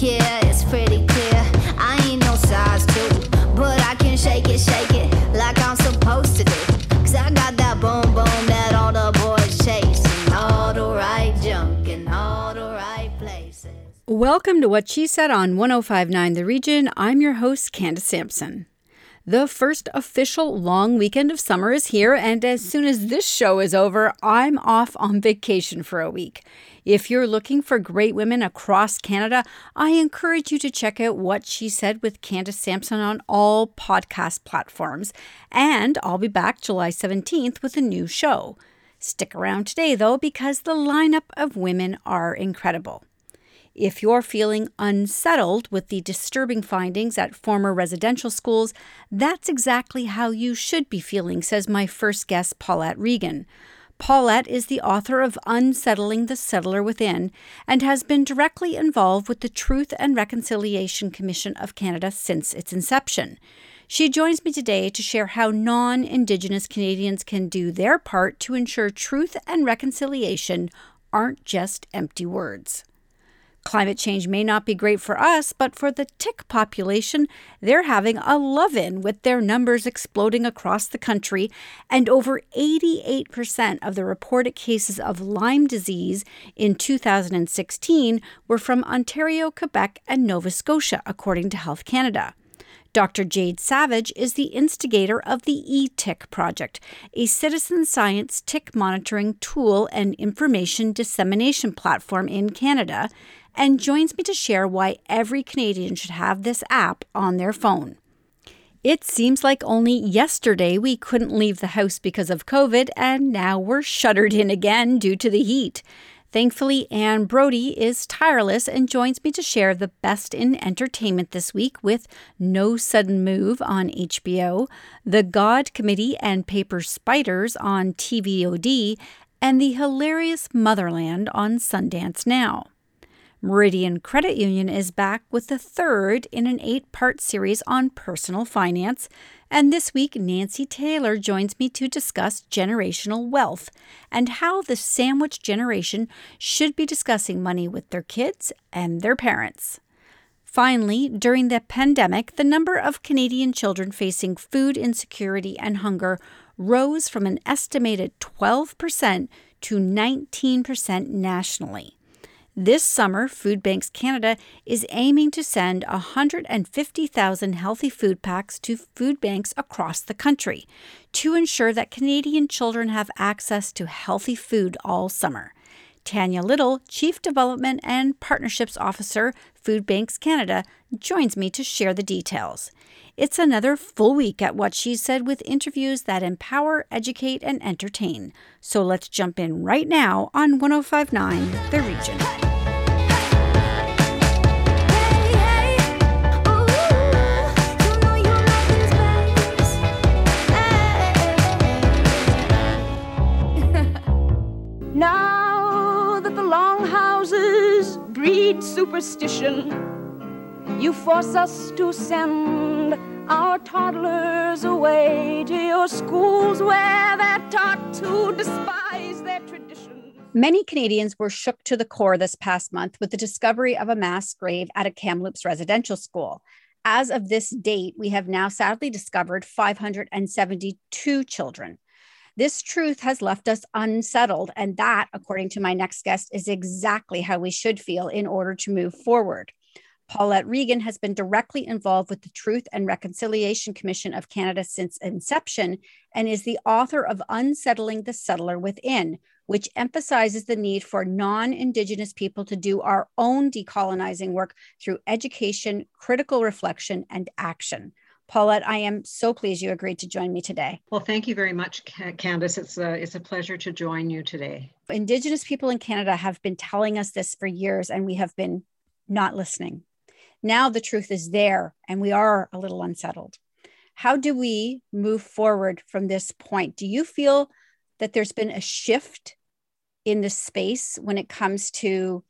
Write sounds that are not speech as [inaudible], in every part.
Yeah, it's pretty clear. I ain't no size but I can shake it, shake it like I'm supposed to do. Welcome to What She Said on 1059 The Region. I'm your host, Candace Sampson. The first official long weekend of summer is here, and as soon as this show is over, I'm off on vacation for a week. If you're looking for great women across Canada, I encourage you to check out What She Said with Candace Sampson on all podcast platforms. And I'll be back July 17th with a new show. Stick around today, though, because the lineup of women are incredible. If you're feeling unsettled with the disturbing findings at former residential schools, that's exactly how you should be feeling, says my first guest, Paulette Regan. Paulette is the author of Unsettling the Settler Within and has been directly involved with the Truth and Reconciliation Commission of Canada since its inception. She joins me today to share how non Indigenous Canadians can do their part to ensure truth and reconciliation aren't just empty words. Climate change may not be great for us, but for the tick population, they're having a love in with their numbers exploding across the country, and over 88% of the reported cases of Lyme disease in 2016 were from Ontario, Quebec, and Nova Scotia, according to Health Canada. Dr. Jade Savage is the instigator of the eTick project, a citizen science tick monitoring tool and information dissemination platform in Canada, and joins me to share why every Canadian should have this app on their phone. It seems like only yesterday we couldn't leave the house because of COVID, and now we're shuttered in again due to the heat. Thankfully, Anne Brodie is tireless and joins me to share the best in entertainment this week with No Sudden Move on HBO, The God Committee and Paper Spiders on TVOD, and the hilarious Motherland on Sundance Now. Meridian Credit Union is back with the third in an eight part series on personal finance. And this week, Nancy Taylor joins me to discuss generational wealth and how the sandwich generation should be discussing money with their kids and their parents. Finally, during the pandemic, the number of Canadian children facing food insecurity and hunger rose from an estimated 12% to 19% nationally. This summer, Food Banks Canada is aiming to send 150,000 healthy food packs to food banks across the country to ensure that Canadian children have access to healthy food all summer. Tanya Little, Chief Development and Partnerships Officer, Food Banks Canada, joins me to share the details. It's another full week at What She Said with interviews that empower, educate, and entertain. So let's jump in right now on 1059 The Region. [laughs] Now that the longhouses breed superstition, you force us to send our toddlers away to your schools where they're taught to despise their traditions. Many Canadians were shook to the core this past month with the discovery of a mass grave at a Kamloops residential school. As of this date, we have now sadly discovered 572 children. This truth has left us unsettled. And that, according to my next guest, is exactly how we should feel in order to move forward. Paulette Regan has been directly involved with the Truth and Reconciliation Commission of Canada since inception and is the author of Unsettling the Settler Within, which emphasizes the need for non Indigenous people to do our own decolonizing work through education, critical reflection, and action. Paulette, I am so pleased you agreed to join me today. Well, thank you very much, Candace. It's a, it's a pleasure to join you today. Indigenous people in Canada have been telling us this for years, and we have been not listening. Now the truth is there, and we are a little unsettled. How do we move forward from this point? Do you feel that there's been a shift in the space when it comes to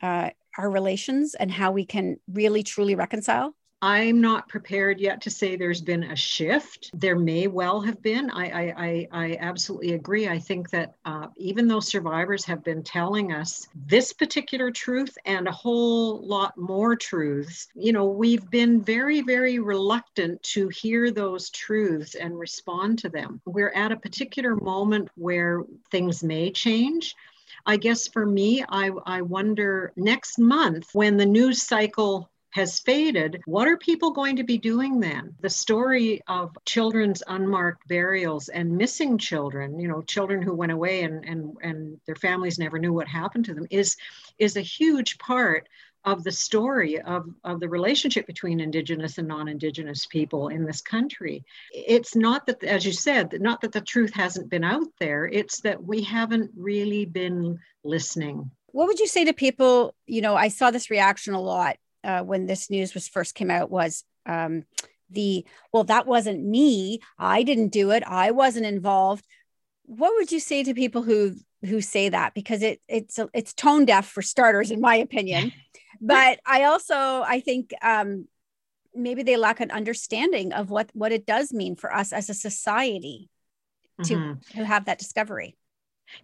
uh, our relations and how we can really truly reconcile? I'm not prepared yet to say there's been a shift. There may well have been. I, I, I, I absolutely agree. I think that uh, even though survivors have been telling us this particular truth and a whole lot more truths, you know, we've been very, very reluctant to hear those truths and respond to them. We're at a particular moment where things may change. I guess for me, I, I wonder next month when the news cycle has faded, what are people going to be doing then? The story of children's unmarked burials and missing children, you know, children who went away and, and, and their families never knew what happened to them, is, is a huge part of the story of, of the relationship between indigenous and non-indigenous people in this country it's not that as you said not that the truth hasn't been out there it's that we haven't really been listening what would you say to people you know i saw this reaction a lot uh, when this news was first came out was um, the well that wasn't me. I didn't do it. I wasn't involved. What would you say to people who who say that? Because it it's it's tone deaf for starters in my opinion. [laughs] But i also i think um maybe they lack an understanding of what what it does mean for us as a society to mm-hmm. to have that discovery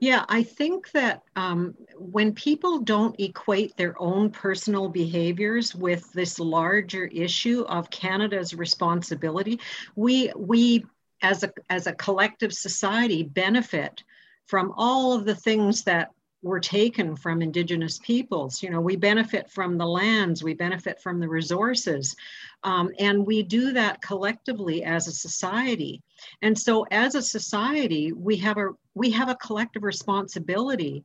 yeah, I think that um, when people don't equate their own personal behaviors with this larger issue of Canada's responsibility, we we as a as a collective society benefit from all of the things that were taken from indigenous peoples. You know we benefit from the lands we benefit from the resources um, and we do that collectively as a society. And so as a society we have a we have a collective responsibility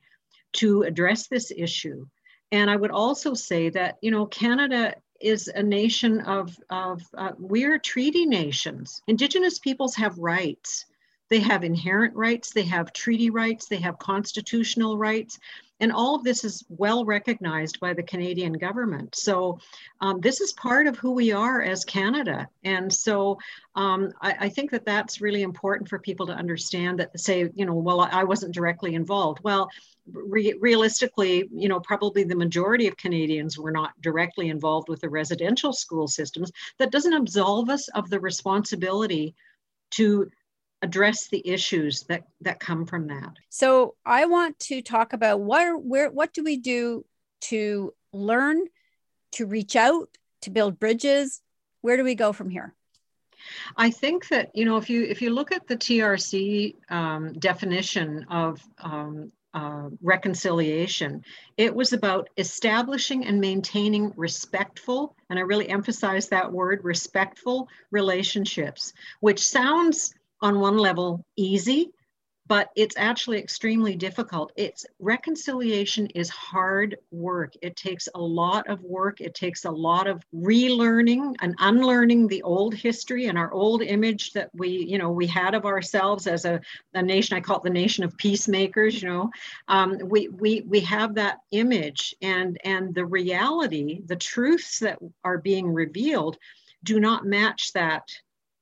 to address this issue. And i would also say that you know canada is a nation of, of uh, we're treaty nations. Indigenous peoples have rights. They have inherent rights, they have treaty rights, they have constitutional rights, and all of this is well recognized by the Canadian government. So um, this is part of who we are as Canada. And so um, I, I, think that that's really important for people to understand that say, you know, well, I wasn't directly involved. Well, re- realistically, you know, probably the majority of Canadians were not directly involved with the residential school systems. That doesn't absolve us of the responsibility to address the issues that that come from that. So i want to talk about what where what do we do to learn to reach out to build bridges? Where do we go from here? I think that you know if you if you look at the TRC um, definition of um, uh, reconciliation, it was about establishing and maintaining respectful, and I really emphasize that word, respectful relationships, which sounds on one level easy, but it's actually extremely difficult. It's reconciliation is hard work. It takes a lot of work. It takes a lot of relearning and unlearning the old history and our old image that we, you know, we had of ourselves as a, a nation. I call it the nation of peacemakers. You know, um, we we we have that image, and and the reality, the truths that are being revealed, do not match that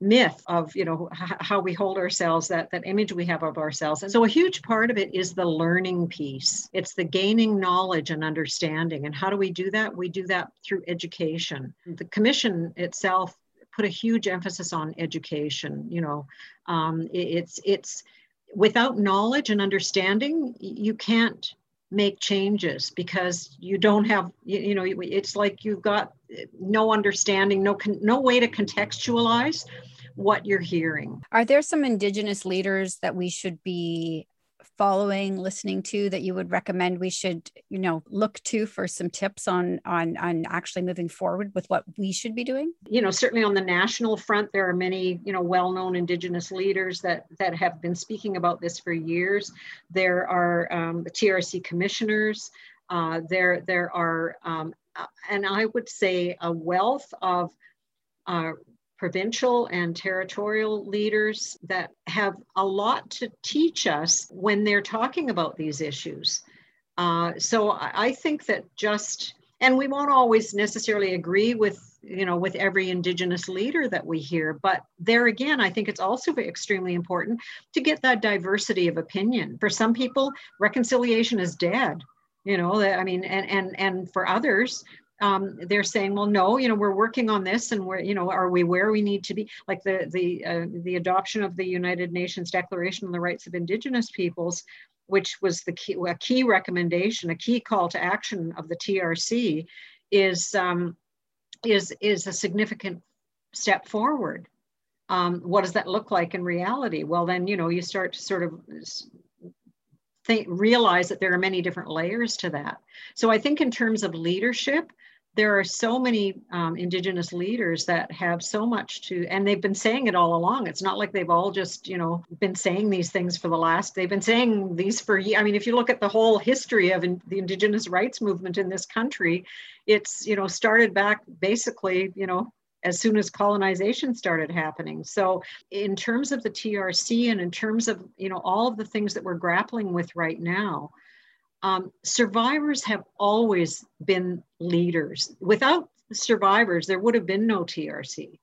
myth of you know h- how we hold ourselves that that image we have of ourselves. And so a huge part of it is the learning piece. It's the gaining knowledge and understanding. And how do we do that? We do that through education. The commission itself put a huge emphasis on education you know. Um, it, it's it's without knowledge and understanding you can't make changes because you don't have you, you know it's like you've got no understanding no no way to contextualize what you're hearing. Are there some indigenous leaders that we should be following listening to that you would recommend we should you know look to for some tips on on on actually moving forward with what we should be doing? You know certainly on the national front there are many you know well-known indigenous leaders that that have been speaking about this for years. There are um, the trc commissioners. Uh, there there are um, uh, and i would say a wealth of uh, provincial and territorial leaders that have a lot to teach us when they're talking about these issues. Uh, so I think that just, and we won't always necessarily agree with, you know, with every Indigenous leader that we hear, but there again, I think it's also extremely important to get that diversity of opinion. For some people, reconciliation is dead. You know, I mean, and and and for others, um, they're saying, well, no, you know, we're working on this, and we're, you know, are we where we need to be? Like the the uh, the adoption of the United Nations Declaration on the Rights of Indigenous Peoples, which was the key a key recommendation, a key call to action of the TRC, is um, is is a significant step forward. Um, what does that look like in reality? Well, then you know you start to sort of think, realize that there are many different layers to that. So I think in terms of leadership, there are so many um, indigenous leaders that have so much to and they've been saying it all along. It's not like they've all just you know been saying these things for the last they've been saying these for i mean if you look at the whole history of in, the indigenous rights movement in this country it's you know started back basically you know as soon as colonization started happening. So in terms of the trc and in terms of you know all of the things that we're grappling with right now um, survivors have always been leaders. Without survivors, there would have been no TRC.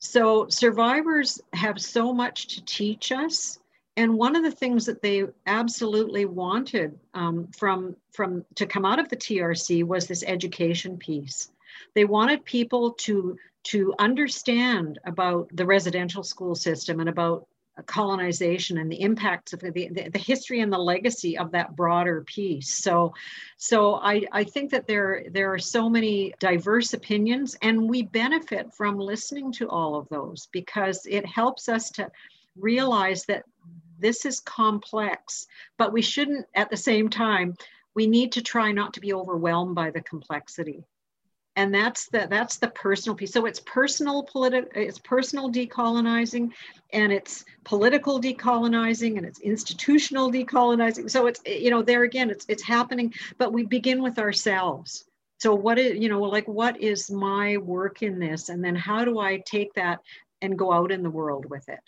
So survivors have so much to teach us. And one of the things that they absolutely wanted um, from, from to come out of the TRC was this education piece. They wanted people to, to understand about the residential school system and about colonization and the impacts of the, the, the, history and the legacy of that broader piece. So, so I, I think that there, there are so many diverse opinions and we benefit from listening to all of those because it helps us to realize that this is complex, but we shouldn't at the same time, we need to try not to be overwhelmed by the complexity and that's the that's the personal piece. So it's personal political it's personal decolonizing and it's political decolonizing and it's institutional decolonizing. So it's you know there again it's it's happening but we begin with ourselves. So what is you know like what is my work in this? And then how do i take that and go out in the world with it?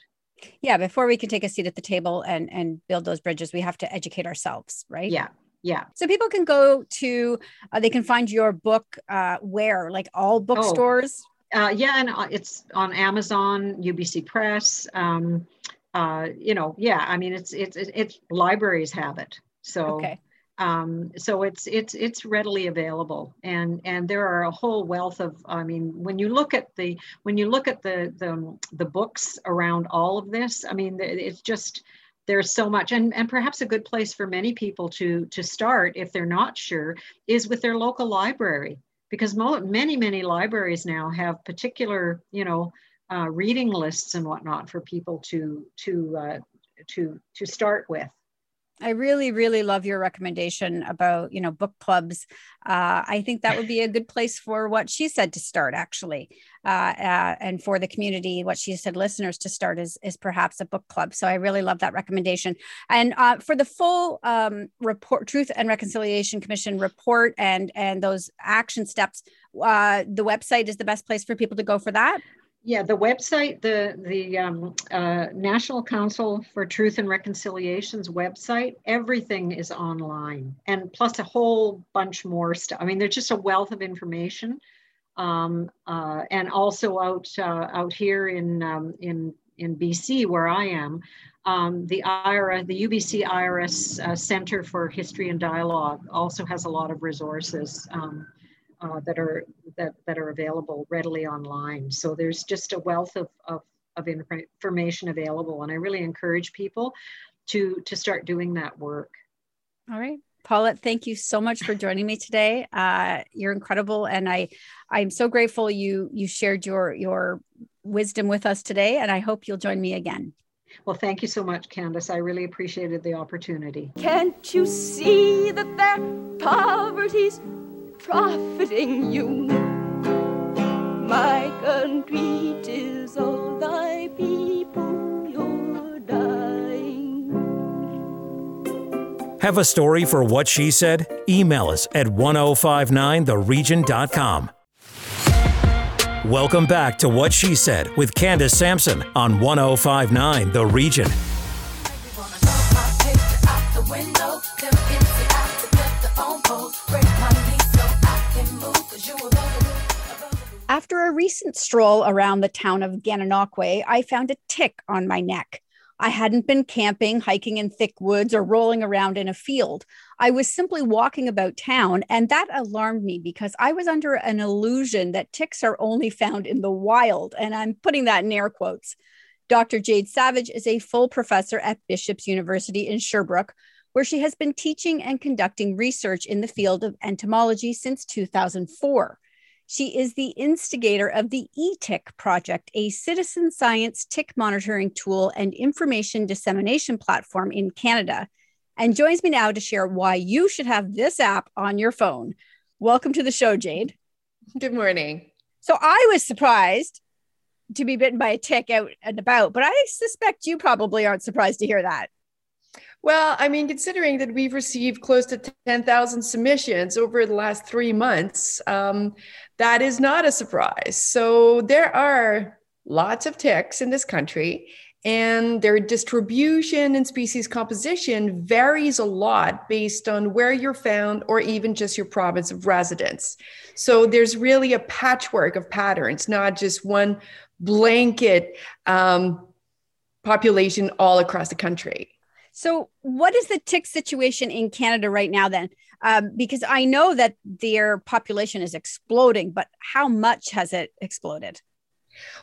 Yeah before we can take a seat at the table and and build those bridges we have to educate ourselves right? Yeah yeah. So people can go to, uh, they can find your book uh, where, like all bookstores? Oh, uh, yeah, and uh, it's on Amazon, UBC Press. Um, uh, you know, yeah. I mean, it's it's it's libraries have it. So okay. Um, so it's it's it's readily available, and and there are a whole wealth of. I mean, when you look at the when you look at the the the books around all of this, I mean, it's just there's so much and, and perhaps a good place for many people to to start if they're not sure is with their local library. Because mo- many many libraries now have particular you know uh, reading lists and whatnot for people to to uh, to to start with I really, really love your recommendation about, you know, book clubs. Uh, I think that would be a good place for what she said to start, actually, uh, uh, and for the community, what she said listeners to start is is perhaps a book club. So I really love that recommendation. And uh, for the full um, report, Truth and Reconciliation Commission report and and those action steps, uh, the website is the best place for people to go for that. Yeah, the website, the the um, uh, National Council for Truth and Reconciliation's website, everything is online, and plus a whole bunch more stuff. I mean, there's just a wealth of information, um, uh, and also out uh, out here in um, in in BC where I am, um, the IRA, the UBC IRS uh, Center for History and Dialogue also has a lot of resources. Um, uh, that are that, that are available readily online. So there's just a wealth of, of, of information available. And I really encourage people to, to start doing that work. All right. Paulette, thank you so much for joining me today. Uh, you're incredible, and I, I'm so grateful you you shared your your wisdom with us today. And I hope you'll join me again. Well, thank you so much, Candace. I really appreciated the opportunity. Can't you see that their poverty's profiting you. My country, tis all thy people, you're dying. Have a story for what she said? Email us at 1059theregion.com. Welcome back to What She Said with Candace Sampson on 1059 The Region. After a recent stroll around the town of Gananoque, I found a tick on my neck. I hadn't been camping, hiking in thick woods, or rolling around in a field. I was simply walking about town, and that alarmed me because I was under an illusion that ticks are only found in the wild. And I'm putting that in air quotes. Dr. Jade Savage is a full professor at Bishop's University in Sherbrooke, where she has been teaching and conducting research in the field of entomology since 2004. She is the instigator of the eTick project, a citizen science tick monitoring tool and information dissemination platform in Canada, and joins me now to share why you should have this app on your phone. Welcome to the show, Jade. Good morning. So I was surprised to be bitten by a tick out and about, but I suspect you probably aren't surprised to hear that. Well, I mean, considering that we've received close to 10,000 submissions over the last three months, um, that is not a surprise. So there are lots of ticks in this country, and their distribution and species composition varies a lot based on where you're found or even just your province of residence. So there's really a patchwork of patterns, not just one blanket um, population all across the country. So, what is the tick situation in Canada right now then? Um, because I know that their population is exploding, but how much has it exploded?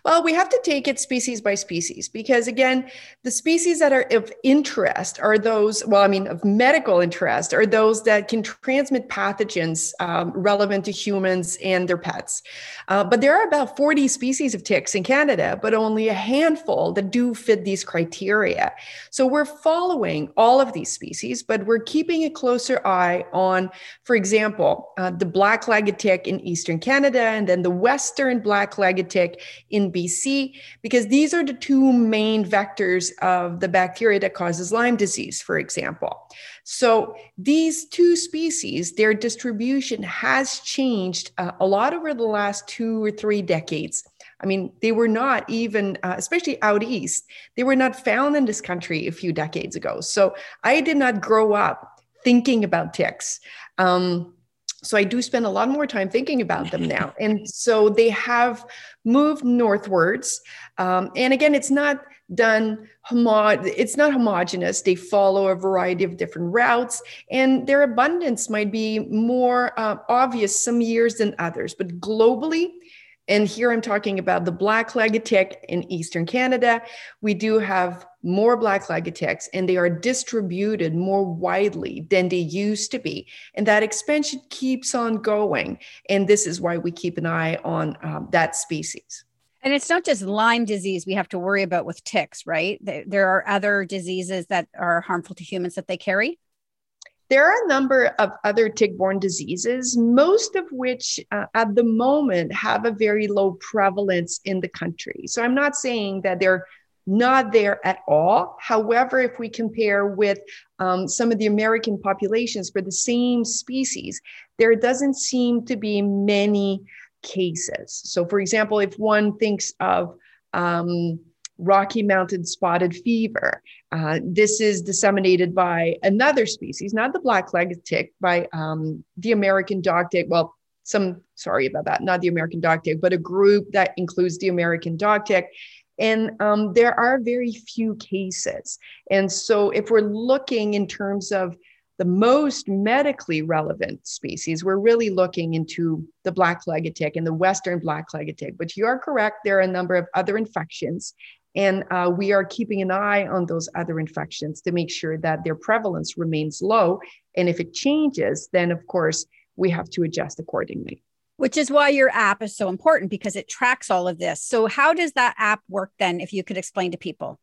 Well, we have to take it species by species because, again, the species that are of interest are those, well, I mean, of medical interest are those that can transmit pathogens um, relevant to humans and their pets. Uh, but there are about 40 species of ticks in Canada, but only a handful that do fit these criteria. So we're following all of these species, but we're keeping a closer eye on, for example, uh, the black legged tick in Eastern Canada and then the Western black legged tick in BC, because these are the two main vectors of the bacteria that causes Lyme disease, for example. So these two species, their distribution has changed uh, a lot over the last two or three decades. I mean, they were not even, uh, especially out east, they were not found in this country a few decades ago. So I did not grow up thinking about ticks. Um, so I do spend a lot more time thinking about them now. [laughs] And so they have moved northwards. Um, and again, it's not done homo- it's not homogenous. They follow a variety of different routes, and their abundance might be more uh, obvious some years than others. But globally, and here I'm talking about the black tick in Eastern Canada. We do have more black ticks and they are distributed more widely than they used to be. And that expansion keeps on going. And this is why we keep an eye on um, that species. And it's not just Lyme disease we have to worry about with ticks, right? There are other diseases that are harmful to humans that they carry. There are a number of other tick borne diseases, most of which uh, at the moment have a very low prevalence in the country. So I'm not saying that they're not there at all. However, if we compare with um, some of the American populations for the same species, there doesn't seem to be many cases. So, for example, if one thinks of um, Rocky Mountain spotted fever. Uh, this is disseminated by another species, not the black legged tick, by um, the American dog tick. Well, some, sorry about that, not the American dog tick, but a group that includes the American dog tick. And um, there are very few cases. And so, if we're looking in terms of the most medically relevant species, we're really looking into the black legged tick and the Western black legged tick. But you are correct, there are a number of other infections. And uh, we are keeping an eye on those other infections to make sure that their prevalence remains low. And if it changes, then of course, we have to adjust accordingly which is why your app is so important because it tracks all of this. So, how does that app work then, if you could explain to people?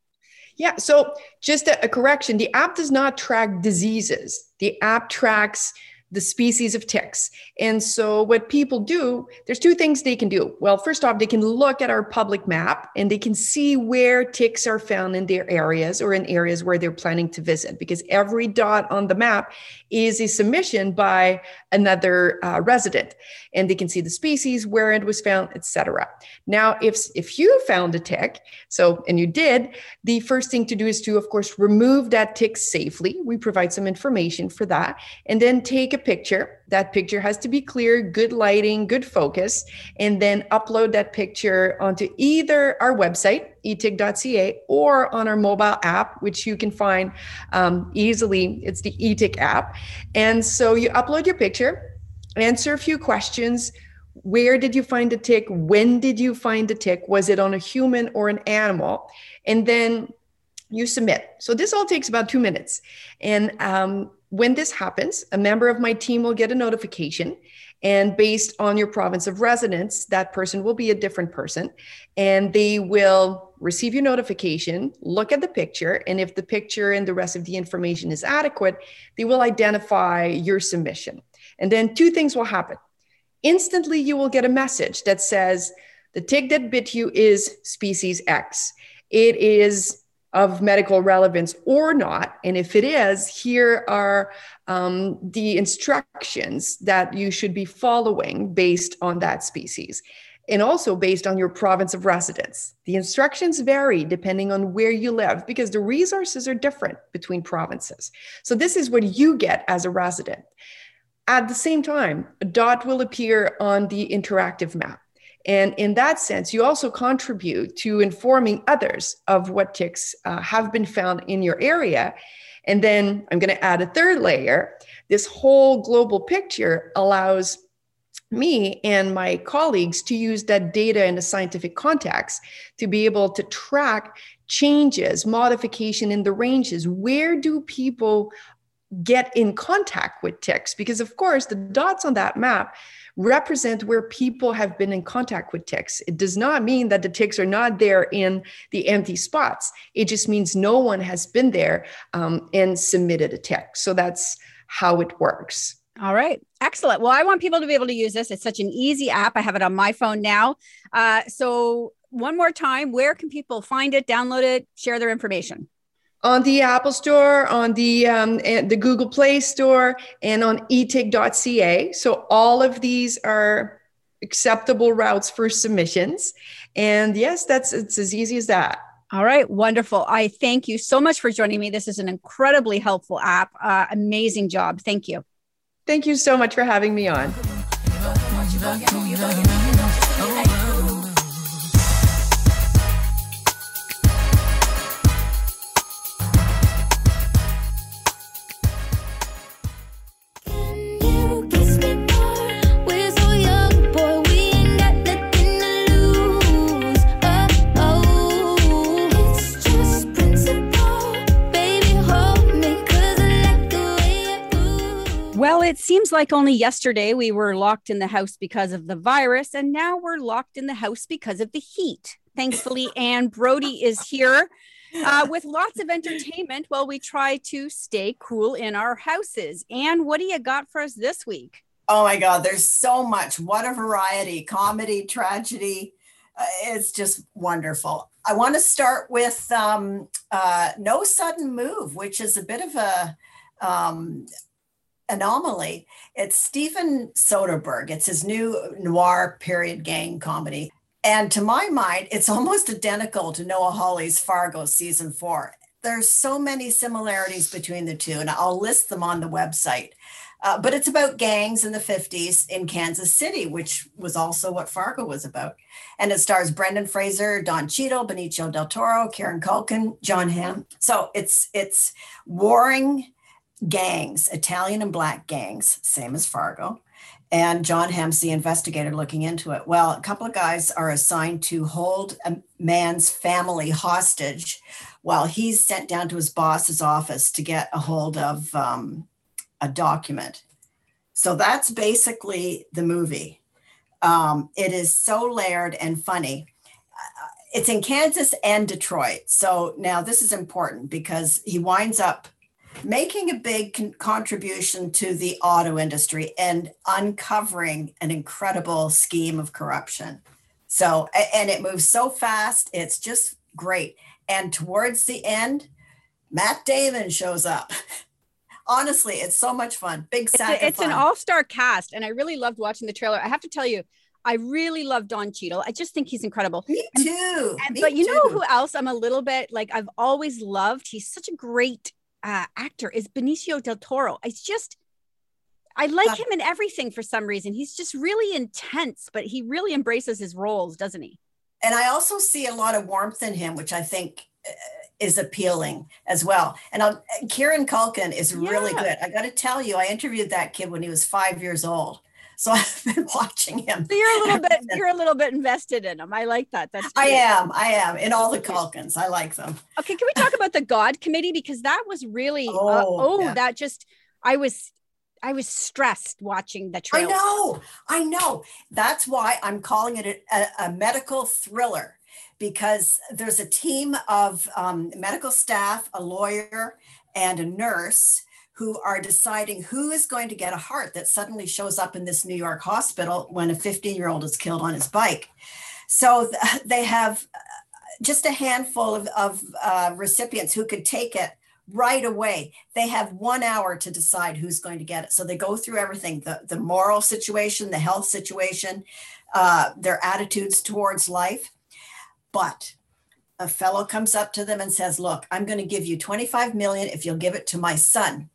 Yeah, so just a, a correction the app does not track diseases, the app tracks the species of ticks. And so, what people do, there's two things they can do. Well, first off, they can look at our public map and they can see where ticks are found in their areas or in areas where they're planning to visit, because every dot on the map is a submission by another uh, resident. And they can see the species, where it was found, etc. Now, if, if you found a tick, so, and you did, the first thing to do is to, of course, remove that tick safely. We provide some information for that, and then take a picture. That picture has to be clear, good lighting, good focus, and then upload that picture onto either our website, etick.ca, or on our mobile app, which you can find um, easily. It's the eTick app. And so you upload your picture, answer a few questions. Where did you find the tick? When did you find the tick? Was it on a human or an animal? And then you submit. So this all takes about two minutes. And um, when this happens, a member of my team will get a notification. And based on your province of residence, that person will be a different person. And they will receive your notification, look at the picture. And if the picture and the rest of the information is adequate, they will identify your submission. And then two things will happen. Instantly, you will get a message that says, the tick that bit you is species X. It is of medical relevance or not. And if it is, here are um, the instructions that you should be following based on that species and also based on your province of residence. The instructions vary depending on where you live because the resources are different between provinces. So, this is what you get as a resident. At the same time, a dot will appear on the interactive map. And in that sense, you also contribute to informing others of what ticks uh, have been found in your area. And then I'm going to add a third layer. This whole global picture allows me and my colleagues to use that data in a scientific context to be able to track changes, modification in the ranges. Where do people get in contact with ticks? Because, of course, the dots on that map represent where people have been in contact with ticks. It does not mean that the ticks are not there in the empty spots. It just means no one has been there um, and submitted a tick. So that's how it works. All right. Excellent. Well, I want people to be able to use this. It's such an easy app. I have it on my phone now. Uh, so, one more time, where can people find it, download it, share their information? On the Apple Store, on the um, the Google Play Store, and on etick.ca. So all of these are acceptable routes for submissions. And yes, that's it's as easy as that. All right, wonderful. I thank you so much for joining me. This is an incredibly helpful app. Uh, amazing job. Thank you. Thank you so much for having me on. It seems like only yesterday we were locked in the house because of the virus, and now we're locked in the house because of the heat. Thankfully, Anne Brodie is here uh, with lots of entertainment while we try to stay cool in our houses. Anne, what do you got for us this week? Oh my God, there's so much. What a variety comedy, tragedy. Uh, it's just wonderful. I want to start with um, uh, No Sudden Move, which is a bit of a um, anomaly. It's Steven Soderbergh. It's his new noir period gang comedy. And to my mind, it's almost identical to Noah Hawley's Fargo season four. There's so many similarities between the two, and I'll list them on the website. Uh, but it's about gangs in the 50s in Kansas City, which was also what Fargo was about. And it stars Brendan Fraser, Don Cheadle, Benicio del Toro, Kieran Culkin, Jon Hamm. So it's it's warring gangs, Italian and black gangs, same as Fargo. And Jon Hamm's the investigator looking into it. Well, a couple of guys are assigned to hold a man's family hostage while he's sent down to his boss's office to get a hold of um, a document. So that's basically the movie. Um, it is so layered and funny. Uh, it's in Kansas and Detroit. So now this is important because he winds up making a big con- contribution to the auto industry and uncovering an incredible scheme of corruption. So, and it moves so fast, it's just great. And towards the end, Matt Damon shows up. [laughs] Honestly, it's so much fun. Big sack. It's, a, it's an all-star cast, and I really loved watching the trailer. I have to tell you, I really love Don Cheadle. I just think he's incredible. Me too. And, Me but you too. know who else I'm a little bit like I've always loved? He's such a great uh, actor is Benicio del Toro. It's just I like him in everything for some reason. He's just really intense, but he really embraces his roles, doesn't he? and I also see a lot of warmth in him, which I think uh, is appealing as well. And I'll, Kieran Culkin is really good. I got to tell you, I interviewed that kid when he was five years old, so [laughs] I've been watching him. So you're a little bit [laughs] you're a little bit invested in him. I like that. That's I am, I am in all the Culkins. I like them. Okay, can we talk about the God Committee because that was really uh, Oh, oh yeah. that just I was I was stressed watching the trial. I know, I know. That's why I'm calling it a, a, a medical thriller because there's a team of um, medical staff, a lawyer, and a nurse who are deciding who is going to get a heart that suddenly shows up in this New York hospital when a 15 year old is killed on his bike. So [laughs] they have uh, just a handful of, of uh, recipients who could take it right away. They have one hour to decide who's going to get it. So they go through everything the, the moral situation, the health situation, uh, their attitudes towards life. But a fellow comes up to them and says, Look, I'm going to give you 25 million if you'll give it to my son.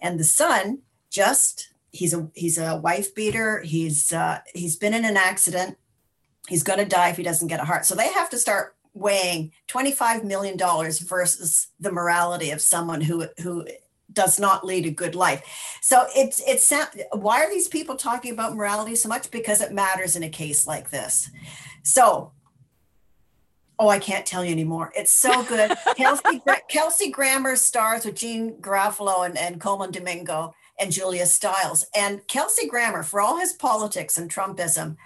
And the son just he's a he's a wife beater. He's uh, he's been in an accident. He's going to die if he doesn't get a heart. So they have to start weighing 25 million dollars versus the morality of someone who who does not lead a good life. So it's it's why are these people talking about morality so much because it matters in a case like this. So Oh, I can't tell you anymore. It's so good. [laughs] Kelsey, Kelsey Grammer stars with Jean Garofalo and, and Colman Domingo and Julia Stiles. And Kelsey Grammer, for all his politics and Trumpism,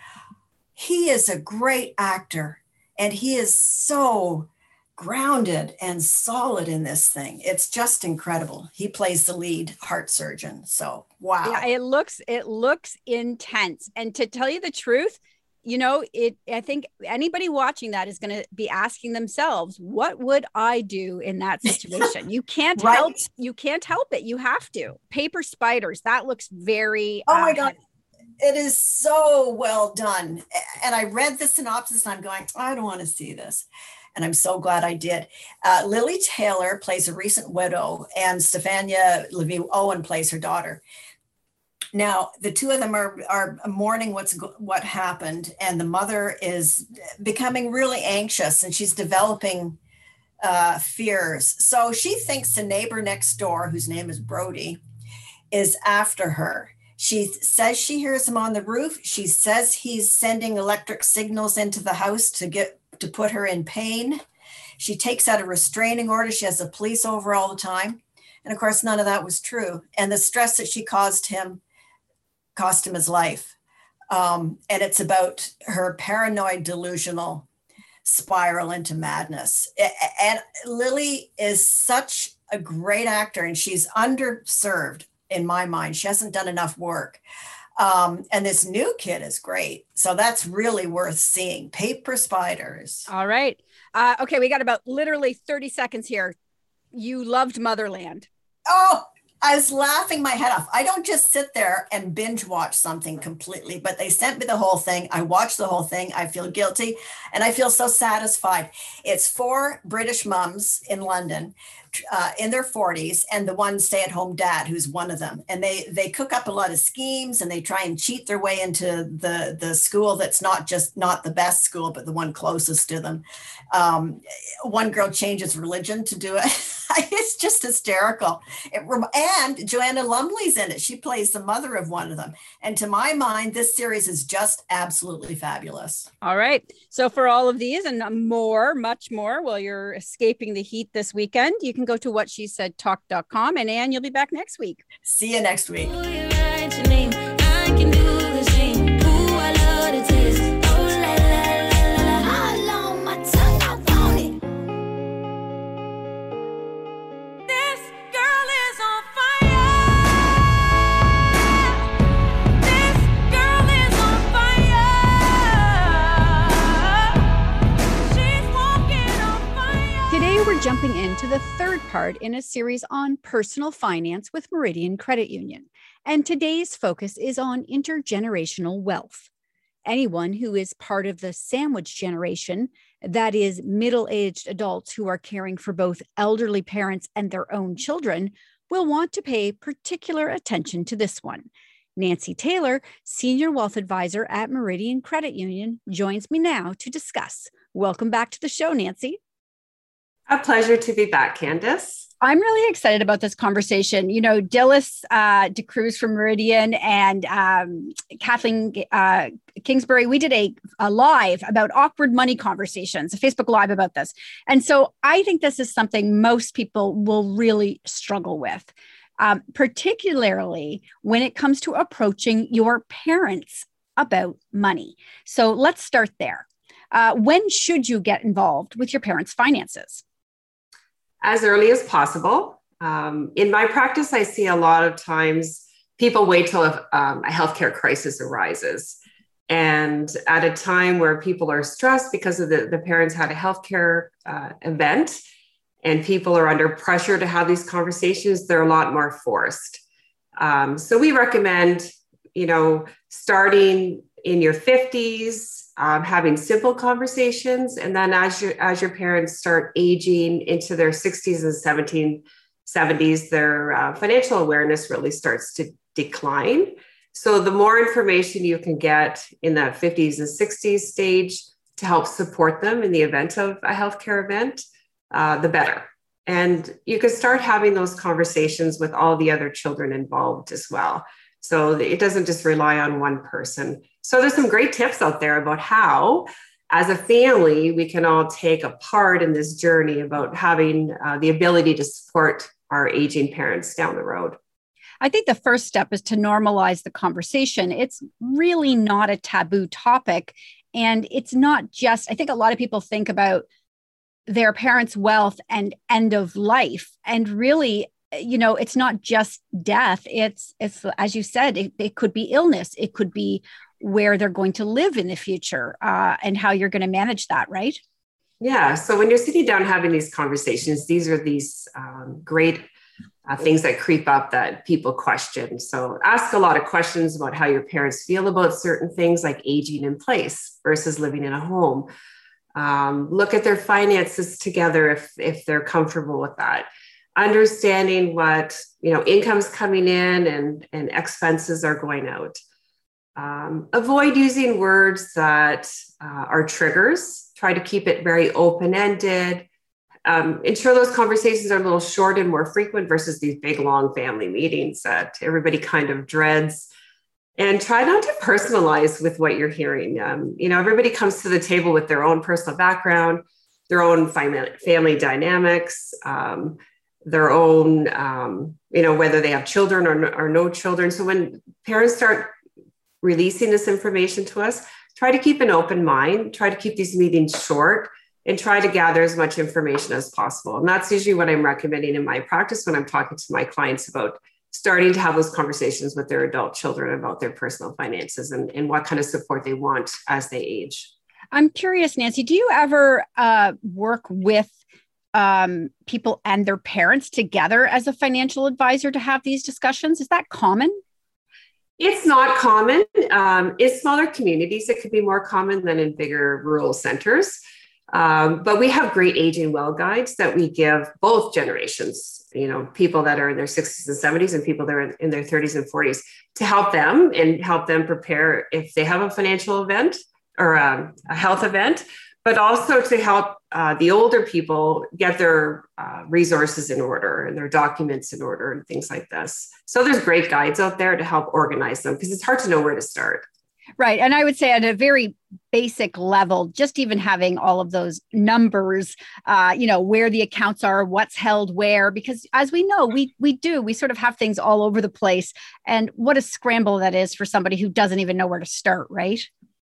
he is a great actor and he is so grounded and solid in this thing. It's just incredible. He plays the lead heart surgeon. So, wow. Yeah, it looks it looks intense. And to tell you the truth, you know, it I think anybody watching that is going to be asking themselves, what would I do in that [laughs] situation? You can't Right. help you can't help it. You have to. Paper spiders, that looks very Oh my uh, God. It is so well done. And I read the synopsis and I'm going, I don't want to see this. And I'm so glad I did. Uh, Lili Taylor plays a recent widow, and Stefania LaVie Owen plays her daughter. Now, the two of them are, are mourning what's what happened, and the mother is becoming really anxious and she's developing uh, fears. So she thinks the neighbor next door, whose name is Brody, is after her. She says she hears him on the roof. She says he's sending electric signals into the house to get to put her in pain. She takes out a restraining order. She has the police over all the time. And of course, none of that was true. And the stress that she caused him cost him his life. Um, and it's about her paranoid, delusional spiral into madness. And Lili is such a great actor, and she's underserved in my mind. She hasn't done enough work. Um, and this new kid is great. So that's really worth seeing. Paper Spiders. All right. Uh, okay, we got about literally 30 seconds here. You loved Motherland. Oh, I was laughing my head off. I don't just sit there and binge watch something completely, but they sent me the whole thing. I watched the whole thing. I feel guilty and I feel so satisfied. It's four British mums in London uh, in their 40s and the one stay-at-home dad who's one of them and they they cook up a lot of schemes and they try and cheat their way into the the school that's not just not the best school but the one closest to them um, one girl changes religion to do it. [laughs] It's just hysterical. It, and joanna lumley's in it. She plays the mother of one of them. And to my mind this series is just absolutely fabulous. All right. So for all of these and more, much more, while you're escaping the heat this weekend, you can go to what she said talk.com and Anne, you'll be back next week. see you next week We're jumping into the third part in a series on personal finance with Meridian Credit Union. And today's focus is on intergenerational wealth. Anyone who is part of the sandwich generation, that is, middle aged adults who are caring for both elderly parents and their own children, will want to pay particular attention to this one. Nancy Taylor, Senior Wealth Advisor at Meridian Credit Union, joins me now to discuss. Welcome back to the show, Nancy. A pleasure to be back, Candace. I'm really excited about this conversation. You know, Dilys uh, DeCruz from Meridian and um, Kathleen uh, Kingsbury, we did a, a live about awkward money conversations, a Facebook Live about this. And so I think this is something most people will really struggle with, um, particularly when it comes to approaching your parents about money. So let's start there. Uh, when should you get involved with your parents' finances? As early as possible. Um, in my practice, I see a lot of times people wait till a, um, a healthcare crisis arises. And at a time where people are stressed because of the, the parents had a healthcare uh, event and people are under pressure to have these conversations, they're a lot more forced. Um, so we recommend, you know, starting in your 50s, um, having simple conversations. And then as your as your parents start aging into their 60s and 17, 70s, their uh, financial awareness really starts to decline. So the more information you can get in that 50s and 60s stage to help support them in the event of a healthcare event, uh, the better. And you can start having those conversations with all the other children involved as well. So it doesn't just rely on one person. So there's some great tips out there about how, as a family, we can all take a part in this journey about having uh, the ability to support our aging parents down the road. I think the first step is to normalize the conversation. It's really not a taboo topic. And it's not just, I think a lot of people think about their parents' wealth and end of life. And really, you know it's not just death it's it's as you said it, it could be illness it could be where they're going to live in the future uh, and how you're going to manage that right? Yeah so when you're sitting down having these conversations these are these um, great uh, things that creep up that people question. So ask a lot of questions about how your parents feel about certain things like aging in place versus living in a home. Um, look at their finances together if if they're comfortable with that. Understanding what you know incomes coming in and and expenses are going out um, avoid using words that uh, are triggers. Try to keep it very open-ended. Um, ensure those conversations are a little short and more frequent versus these big long family meetings that everybody kind of dreads. And try not to personalize with what you're hearing. Um, you know everybody comes to the table with their own personal background their own family, dynamics um, their own, um, you know, whether they have children or, or no children. So when parents start releasing this information to us, try to keep an open mind, try to keep these meetings short, and try to gather as much information as possible. And that's usually what I'm recommending in my practice when I'm talking to my clients about starting to have those conversations with their adult children about their personal finances and, and what kind of support they want as they age. I'm curious, Nancy, do you ever uh, work with um, people and their parents together as a financial advisor to have these discussions? Is that common? It's not common. Um, in smaller communities, it could be more common than in bigger rural centers. Um, but we have great aging well guides that we give both generations, you know, people that are in their 60s and 70s and people that are in their 30s and 40s to help them and help them prepare if they have a financial event or a, a health event but also to help uh, the older people get their uh, resources in order and their documents in order and things like this. So there's great guides out there to help organize them because it's hard to know where to start. Right. And I would say at a very basic level, just even having all of those numbers, uh, you know, where the accounts are, what's held where, because as we know, we we do, we sort of have things all over the place. And what a scramble that is for somebody who doesn't even know where to start, right?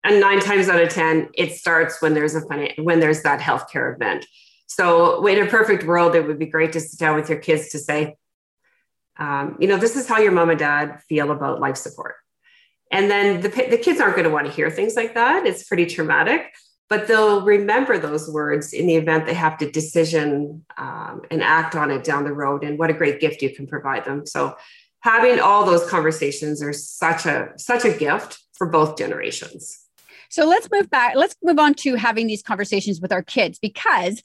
And nine times out of ten it starts when there's a when there's that healthcare event. So in a perfect world it would be great to sit down with your kids to say um, you know this is how your mom and dad feel about life support. And then the, the kids aren't going to want to hear things like that. It's pretty traumatic but they'll remember those words in the event they have to decision um, and act on it down the road. And what a great gift you can provide them. So having all those conversations are such a such a gift for both generations so let's move back. Let's move on to having these conversations with our kids because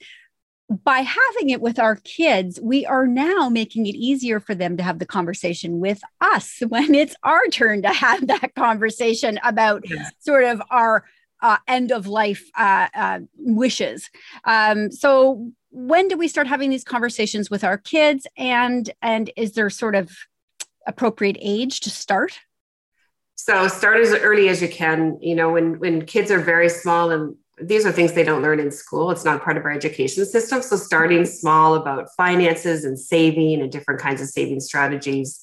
by having it with our kids, we are now making it easier for them to have the conversation with us [laughs] when it's our turn to have that conversation about yes. sort of our uh, end of life uh, uh, wishes. Um, so, when do we start having these conversations with our kids, and and is there sort of appropriate age to start? So, start as early as you can. You know, when when kids are very small and these are things they don't learn in school. It's not part of our education system. So starting small about finances and saving and different kinds of saving strategies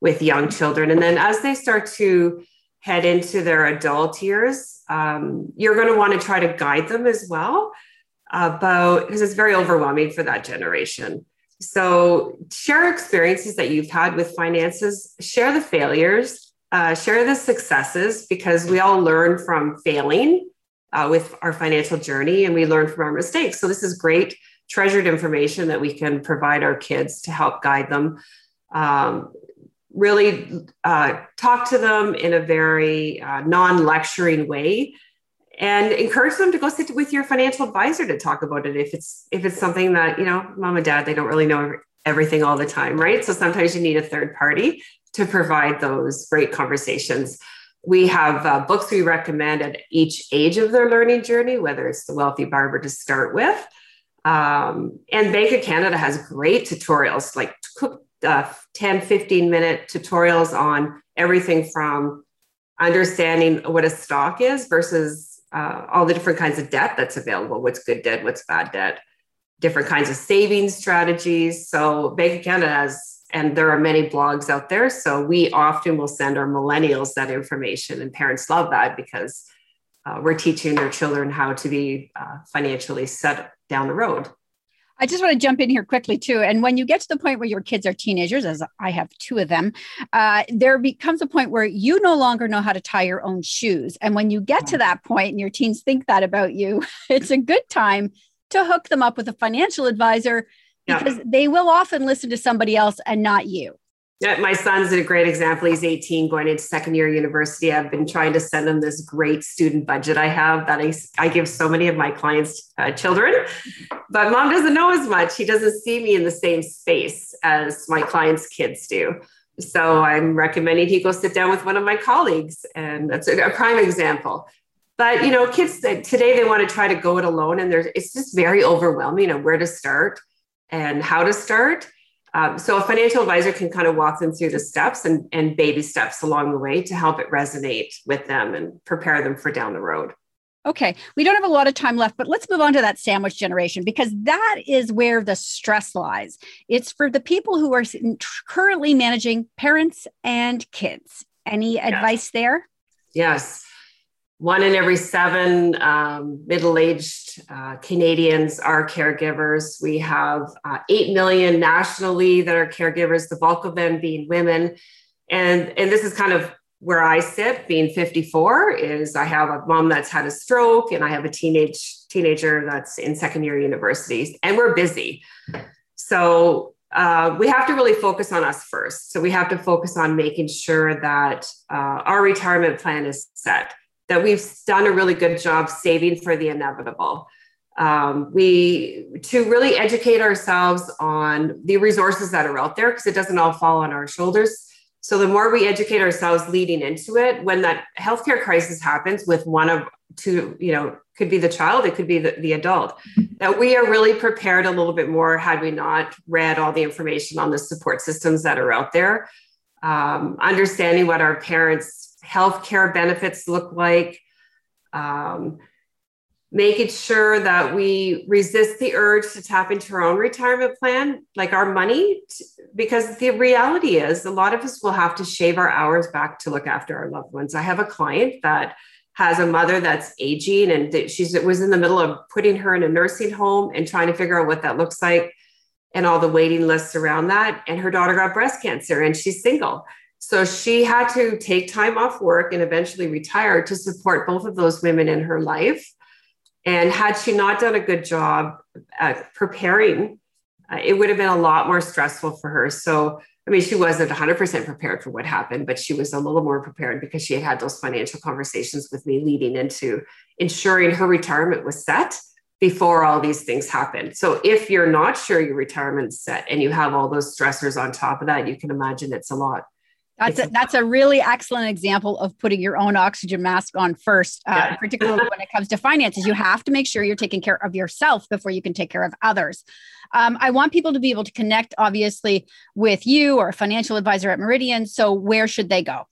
with young children. And then as they start to head into their adult years, um, you're going to want to try to guide them as well about because it's very overwhelming for that generation. So share experiences that you've had with finances, share the failures, uh, share the successes because we all learn from failing uh, with our financial journey and we learn from our mistakes. So, this is great, treasured information that we can provide our kids to help guide them. Um, really uh, talk to them in a very uh, non lecturing way and encourage them to go sit with your financial advisor to talk about it if it's if it's something that you know mom and dad they don't really know everything all the time right so sometimes you need a third party to provide those great conversations we have uh, books we recommend at each age of their learning journey, whether it's the Wealthy Barber to start with. Um, and Bank of Canada has great tutorials, like uh, 10, 15 minute tutorials on everything from understanding what a stock is versus uh, all the different kinds of debt that's available what's good debt, what's bad debt, different kinds of savings strategies. So, Bank of Canada has and there are many blogs out there. So we often will send our millennials that information, and parents love that because uh, we're teaching their children how to be uh, financially set down the road. I just want to jump in here quickly too. And when you get to the point where your kids are teenagers, as I have two of them, uh, there becomes a point where you no longer know how to tie your own shoes. And when you get to that point and your teens think that about you, [laughs] it's a good time to hook them up with a financial advisor because yeah. they will often listen to somebody else and not you. Yeah, my son's a great example. He's 18, going into second year university. I've been trying to send him this great student budget I have that I, I give so many of my clients' uh, children. But mom doesn't know as much. He doesn't see me in the same space as my clients' kids do. So I'm recommending he go sit down with one of my colleagues. And that's a, a prime example. But you know, kids today they want to try to go it alone, and there's it's just very overwhelming on where to start and how to start. Um, so a financial advisor can kind of walk them through the steps and, and baby steps along the way to help it resonate with them and prepare them for down the road. Okay, we don't have a lot of time left, but let's move on to that sandwich generation because that is where the stress lies. It's for the people who are currently managing parents and kids. Any advice there? Yes one in every seven um, middle aged uh, Canadians are caregivers. We have uh, 8 million nationally that are caregivers, the bulk of them being women. And, and this is kind of where I sit, being 54, is I have a mom that's had a stroke and I have a teenage teenager that's in second year university, and we're busy. So uh, we have to really focus on us first. So we have to focus on making sure that uh, our retirement plan is set that we've done a really good job saving for the inevitable. Um, we to really educate ourselves on the resources that are out there because it doesn't all fall on our shoulders. So the more we educate ourselves leading into it, when that healthcare crisis happens with one of two, you know, could be the child, it could be the, the adult, that we are really prepared a little bit more had we not read all the information on the support systems that are out there. Um, understanding what our parents healthcare benefits look like, um, making sure that we resist the urge to tap into our own retirement plan, like our money, because the reality is a lot of us will have to shave our hours back to look after our loved ones. I have a client that has a mother that's aging and she's was in the middle of putting her in a nursing home and trying to figure out what that looks like and all the waiting lists around that and her daughter got breast cancer and she's single so she had to take time off work and eventually retire to support both of those women in her life. And had she not done a good job at preparing, uh, it would have been a lot more stressful for her. So, I mean, she wasn't 100% prepared for what happened, but she was a little more prepared because she had had those financial conversations with me leading into ensuring her retirement was set before all these things happen. So if you're not sure your retirement's set and you have all those stressors on top of that, you can imagine it's a lot. That's a, that's a really excellent example of putting your own oxygen mask on first, uh, yeah. particularly when it comes to finances. You have to make sure you're taking care of yourself before you can take care of others. Um, I want people to be able to connect, obviously, with you or a financial advisor at Meridian. So, where should they go?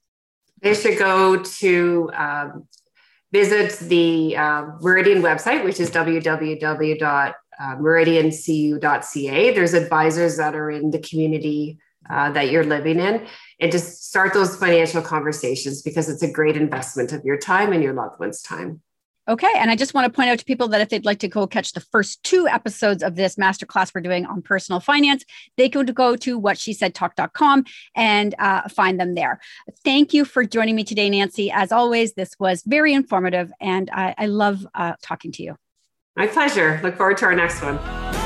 They should go to um, visit the uh, Meridian website, which is www.meridiancu.ca. There's advisors that are in the community uh, that you're living in and just start those financial conversations because it's a great investment of your time and your loved one's time. Okay. And I just want to point out to people that if they'd like to go catch the first two episodes of this masterclass we're doing on personal finance, they can go to what she said talk.com and uh, find them there. Thank you for joining me today, Nancy. As always, this was very informative and I, I love uh, talking to you. My pleasure. Look forward to our next one.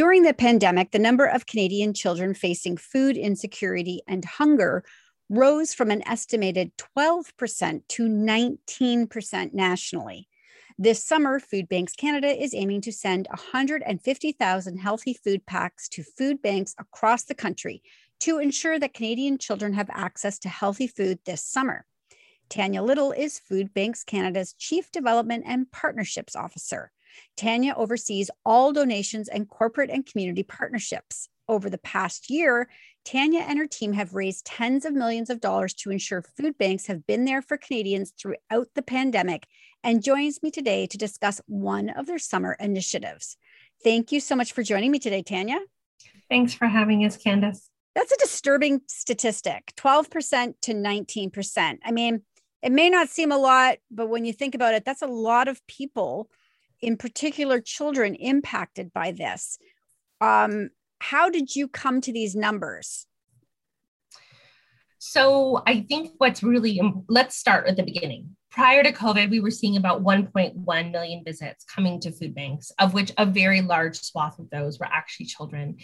During the pandemic, the number of Canadian children facing food insecurity and hunger rose from an estimated 12% to 19% nationally. This summer, Food Banks Canada is aiming to send 150,000 healthy food packs to food banks across the country to ensure that Canadian children have access to healthy food this summer. Tanya Little is Food Banks Canada's Chief Development and Partnerships Officer. Tanya oversees all donations and corporate and community partnerships. Over the past year, Tanya and her team have raised tens of millions of dollars to ensure food banks have been there for Canadians throughout the pandemic and joins me today to discuss one of their summer initiatives. Thank you so much for joining me today, Tanya. Thanks for having us, Candace. That's a disturbing statistic 12% to 19%. I mean, it may not seem a lot, but when you think about it, that's a lot of people in particular children impacted by this. Um, how did you come to these numbers? So I think what's really, let's start at the beginning. Prior to COVID, we were seeing about 1.1 million visits coming to food banks, of which a very large swath of those were actually children.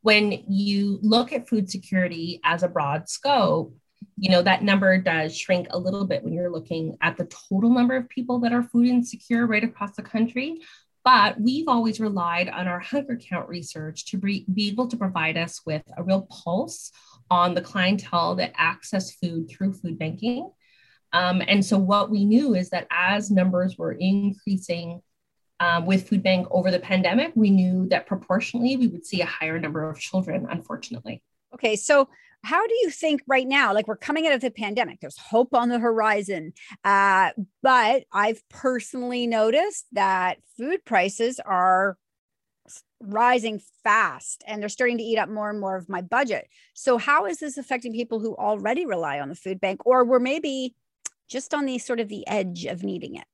When you look at food security as a broad scope, you know that number does shrink a little bit when you're looking at the total number of people that are food insecure right across the country. But we've always relied on our hunger count research to be, able to provide us with a real pulse on the clientele that access food through food banking. Um, and so what we knew is that as numbers were increasing um, with food bank over the pandemic we knew that proportionally we would see a higher number of children unfortunately. Okay so how do you think right now like we're coming out of the pandemic there's hope on the horizon uh, but i've personally noticed that food prices are rising fast and they're starting to eat up more and more of my budget. So how is this affecting people who already rely on the food bank or were maybe just on the sort of the edge of needing it?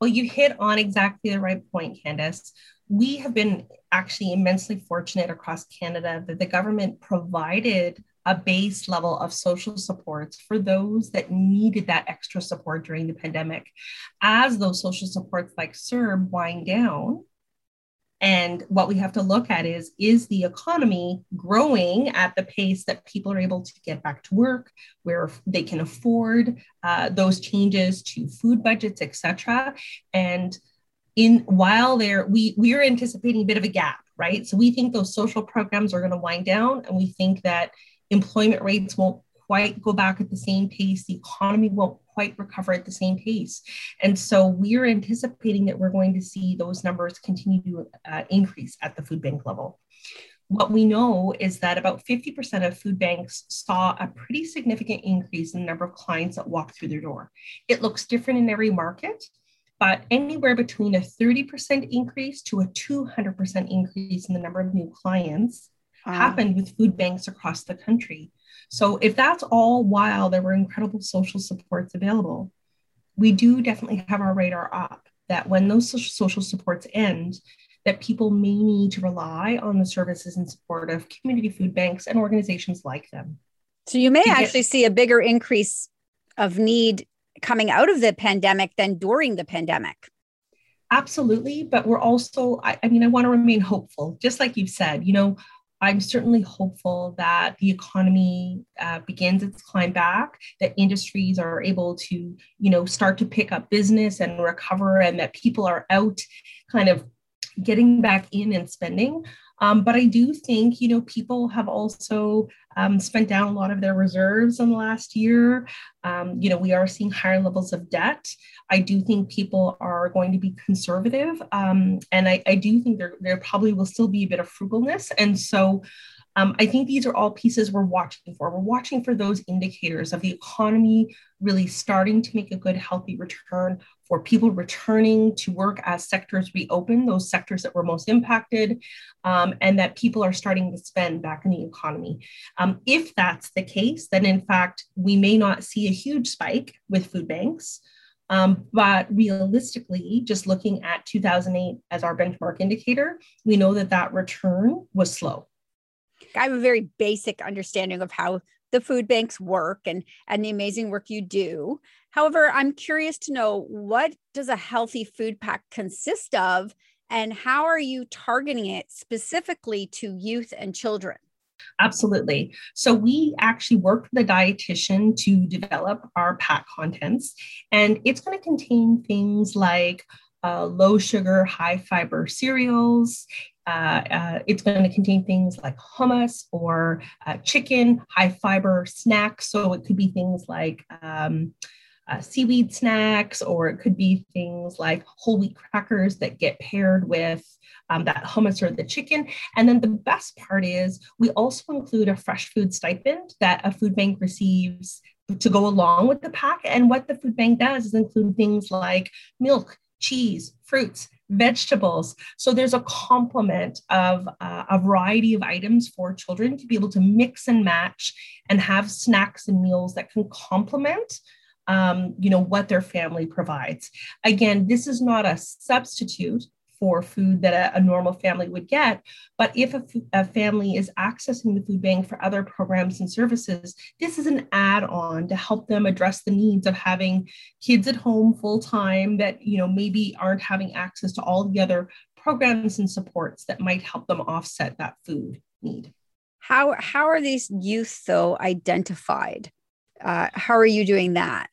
Well you hit on exactly the right point candace. We have been actually immensely fortunate across canada that the government provided a base level of social supports for those that needed that extra support during the pandemic. As those social supports like CERB wind down, and what we have to look at is is the economy growing at the pace that people are able to get back to work, where they can afford uh, those changes to food budgets, et cetera. And in while there, we we are anticipating a bit of a gap, right? So we think those social programs are going to wind down, and we think that employment rates won't quite go back at the same pace. The economy won't quite recover at the same pace. And so we're anticipating that we're going to see those numbers continue to uh, increase at the food bank level. What we know is that about 50% of food banks saw a pretty significant increase in the number of clients that walk through their door. It looks different in every market, but anywhere between a 30% increase to a 200% increase in the number of new clients wow. happened with food banks across the country. So if that's all while there were incredible social supports available, we do definitely have our radar up that when those social supports end, that people may need to rely on the services and support of community food banks and organizations like them. So you may actually see a bigger increase of need coming out of the pandemic than during the pandemic. Absolutely. But we're also, I, I mean, I want to remain hopeful, just like you've said, you know, I'm certainly hopeful that the economy uh, begins its climb back, that industries are able to, you know, start to pick up business and recover, and that people are out kind of getting back in and spending. Um, but I do think, you know, people have also um, spent down a lot of their reserves in the last year. Um, you know, we are seeing higher levels of debt. I do think people are going to be conservative. Um, and I, I, do think there, there probably will still be a bit of frugalness. And so um, I think these are all pieces we're watching for. We're watching for those indicators of the economy really starting to make a good, healthy return, for people returning to work as sectors reopen, those sectors that were most impacted, um, and that people are starting to spend back in the economy. Um, if that's the case, then in fact, we may not see a huge spike with food banks. Um, but realistically, just looking at 2008 as our benchmark indicator, we know that that return was slow. I have a very basic understanding of how the food banks work and and the amazing work you do. However, I'm curious to know what does a healthy food pack consist of and how are you targeting it specifically to youth and children? Absolutely. So we actually worked with a dietitian to develop our pack contents, and it's going to contain things like uh, low sugar, high fiber cereals. Uh, uh, it's going to contain things like hummus or uh, chicken, high fiber snacks. So it could be things like um, uh, seaweed snacks, or it could be things like whole wheat crackers that get paired with um, that hummus or the chicken. And then the best part is we also include a fresh food stipend that a food bank receives to go along with the pack. And what the food bank does is include things like milk, cheese, fruits, vegetables. So there's a complement of uh, a variety of items for children to be able to mix and match and have snacks and meals that can complement um, you know what their family provides again this is not a substitute for food that a, a normal family would get. But if a, a family is accessing the food bank for other programs and services, this is an add on to help them address the needs of having kids at home full time that, you know, maybe aren't having access to all the other programs and supports that might help them offset that food need. How, how are these youth, though, identified? Uh, how are you doing that?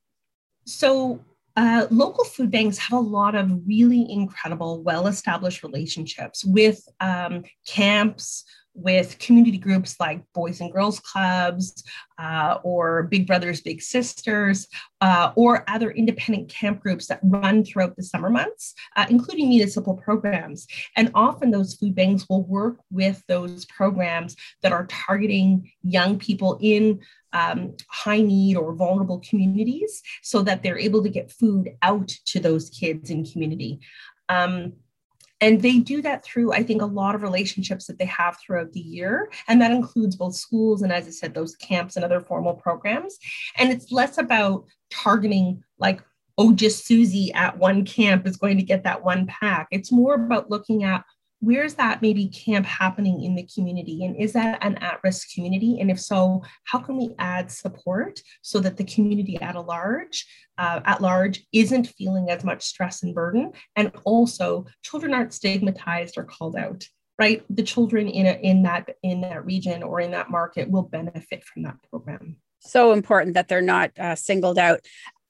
So uh, local food banks have a lot of really incredible, well established relationships with um, camps, with community groups like Boys and Girls Clubs uh, or Big Brothers Big Sisters, uh, or other independent camp groups that run throughout the summer months, uh, including municipal programs. And often those food banks will work with those programs that are targeting young people in um, high need or vulnerable communities so that they're able to get food out to those kids in community. Um, and they do that through, I think, a lot of relationships that they have throughout the year. And that includes both schools and, as I said, those camps and other formal programs. And it's less about targeting like, oh, just Susie at one camp is going to get that one pack. It's more about looking at where's that maybe camp happening in the community? And is that an at-risk community? And if so how can we add support so that the community at a large uh, at large isn't feeling as much stress and burden? And also children aren't stigmatized or called out right? The children in a, in that in that region or in that market will benefit from that program. So important that they're not uh, singled out.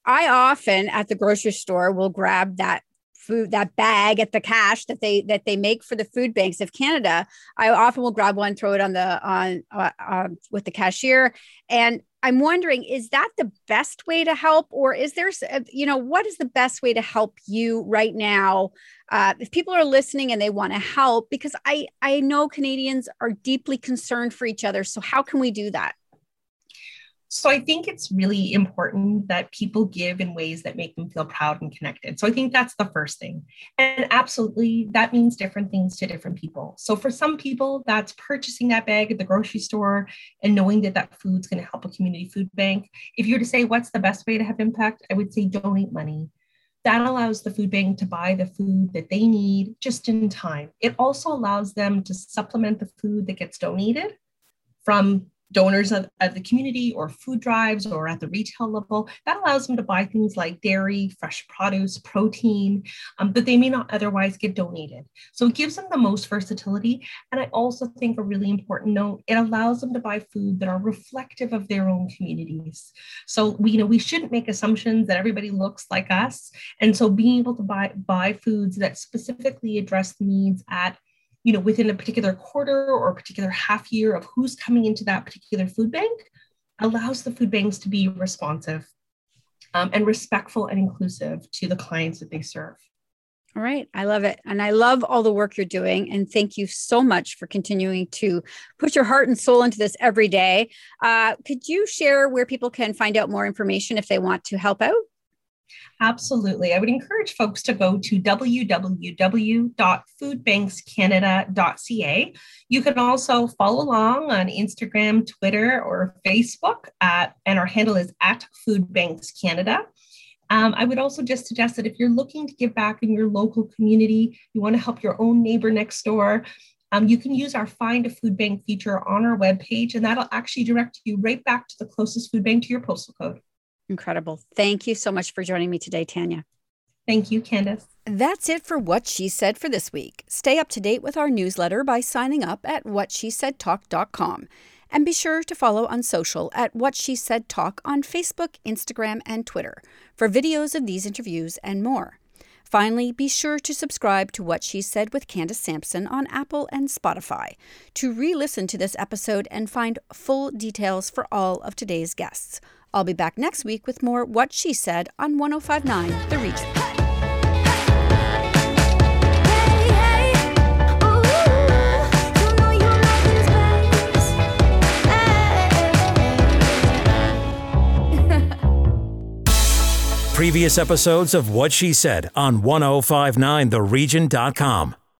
I often at the grocery store will grab that food that bag at the cash that they that they make for the food banks of Canada. I often will grab one, throw it on the on uh, uh, with the cashier, and I'm wondering, is that the best way to help, or is there, uh, you know, what is the best way to help you right now? Uh, if people are listening and they want to help, because I I know Canadians are deeply concerned for each other. So how can we do that? So I think it's really important that people give in ways that make them feel proud and connected. So I think that's the first thing. And absolutely, that means different things to different people. So for some people, that's purchasing that bag at the grocery store and knowing that that food's going to help a community food bank. If you were to say, what's the best way to have impact? I would say donate money. That allows the food bank to buy the food that they need just in time. It also allows them to supplement the food that gets donated from donors of, of, the community or food drives or at the retail level. That allows them to buy things like dairy, fresh produce, protein um, that they may not otherwise get donated. So it gives them the most versatility. And I also think a really important note, it allows them to buy food that are reflective of their own communities. So we, you know, we shouldn't make assumptions that everybody looks like us. And so being able to buy, buy foods that specifically address the needs at you know, within a particular quarter or a particular half year of who's coming into that particular food bank allows the food banks to be responsive um, and respectful and inclusive to the clients that they serve. All right. I love it. And I love all the work you're doing. And thank you so much for continuing to put your heart and soul into this every day. Uh, could you share where people can find out more information if they want to help out? Absolutely. I would encourage folks to go to www.foodbankscanada.ca. You can also follow along on Instagram, Twitter, or Facebook, at, and our handle is at Food Banks Canada. Um, I would also just suggest that if you're looking to give back in your local community, you want to help your own neighbor next door, um, you can use our Find a Food Bank feature on our webpage, and that'll actually direct you right back to the closest food bank to your postal code. Incredible. Thank you so much for joining me today, Tanya. Thank you, Candace. That's it for What She Said for this week. Stay up to date with our newsletter by signing up at whatshesaidtalk.com. And be sure to follow on social at What She Said Talk on Facebook, Instagram, and Twitter for videos of these interviews and more. Finally, be sure to subscribe to What She Said with Candace Sampson on Apple and Spotify to re listen to this episode and find full details for all of today's guests. I'll be back next week with more What She Said on 1059 The Region. Previous episodes of What She Said on 1059theregion.com.